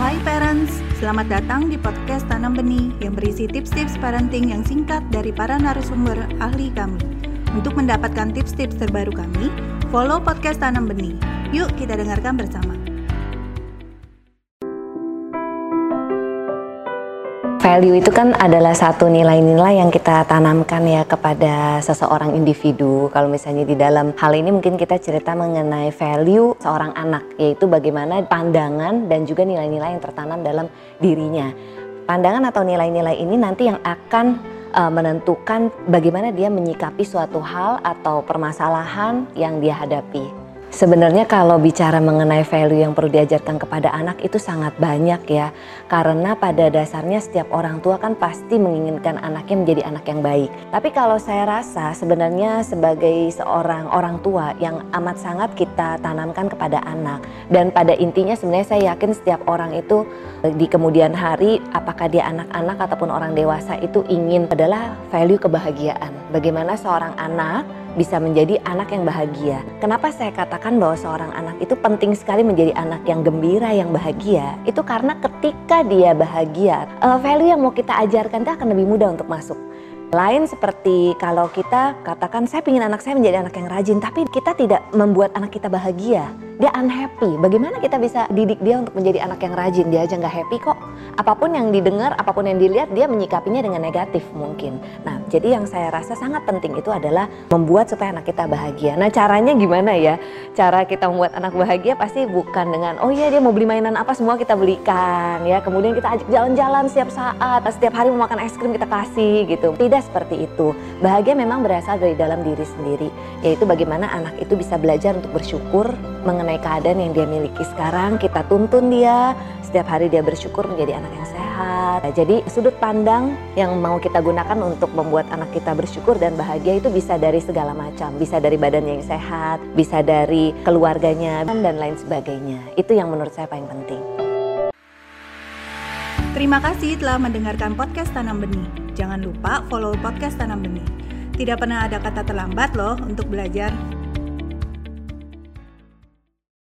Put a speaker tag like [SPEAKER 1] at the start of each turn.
[SPEAKER 1] Hai parents, selamat datang di podcast Tanam Benih yang berisi tips-tips parenting yang singkat dari para narasumber ahli kami. Untuk mendapatkan tips-tips terbaru kami, follow podcast Tanam Benih. Yuk kita dengarkan bersama.
[SPEAKER 2] Value itu kan adalah satu nilai-nilai yang kita tanamkan ya kepada seseorang individu. Kalau misalnya di dalam hal ini mungkin kita cerita mengenai value seorang anak, yaitu bagaimana pandangan dan juga nilai-nilai yang tertanam dalam dirinya. Pandangan atau nilai-nilai ini nanti yang akan uh, menentukan bagaimana dia menyikapi suatu hal atau permasalahan yang dia hadapi. Sebenarnya kalau bicara mengenai value yang perlu diajarkan kepada anak itu sangat banyak ya. Karena pada dasarnya setiap orang tua kan pasti menginginkan anaknya menjadi anak yang baik. Tapi kalau saya rasa sebenarnya sebagai seorang orang tua yang amat sangat kita tanamkan kepada anak. Dan pada intinya sebenarnya saya yakin setiap orang itu di kemudian hari apakah dia anak-anak ataupun orang dewasa itu ingin adalah value kebahagiaan. Bagaimana seorang anak bisa menjadi anak yang bahagia. Kenapa saya katakan bahwa seorang anak itu penting sekali menjadi anak yang gembira, yang bahagia? Itu karena ketika dia bahagia, uh, value yang mau kita ajarkan itu akan lebih mudah untuk masuk. Lain seperti kalau kita katakan saya ingin anak saya menjadi anak yang rajin, tapi kita tidak membuat anak kita bahagia dia unhappy. Bagaimana kita bisa didik dia untuk menjadi anak yang rajin? Dia aja nggak happy kok. Apa pun yang didengar, apa pun yang dilihat, dia menyikapinya dengan negatif mungkin. Nah, jadi yang saya rasa sangat penting itu adalah membuat supaya anak kita bahagia. Nah, caranya gimana ya? Cara kita membuat anak bahagia pasti bukan dengan oh iya dia mau beli mainan apa semua kita belikan ya. Kemudian kita ajak jalan-jalan setiap saat, setiap hari mau makan es krim kita kasih gitu. Tidak seperti itu. Bahagia memang berasal dari dalam diri sendiri, yaitu bagaimana anak itu bisa belajar untuk bersyukur mengenai keadaan yang dia miliki sekarang, kita tuntun dia setiap hari dia bersyukur menjadi anak yang sehat. Nah, jadi sudut pandang yang mau kita gunakan untuk membuat anak kita bersyukur dan bahagia itu bisa dari segala macam, bisa dari badannya yang sehat, bisa dari keluarganya dan lain sebagainya. Itu yang menurut saya paling penting.
[SPEAKER 1] Terima kasih telah mendengarkan podcast Tanam Benih. Jangan lupa follow podcast Tanam Benih. Tidak pernah ada kata terlambat loh untuk belajar.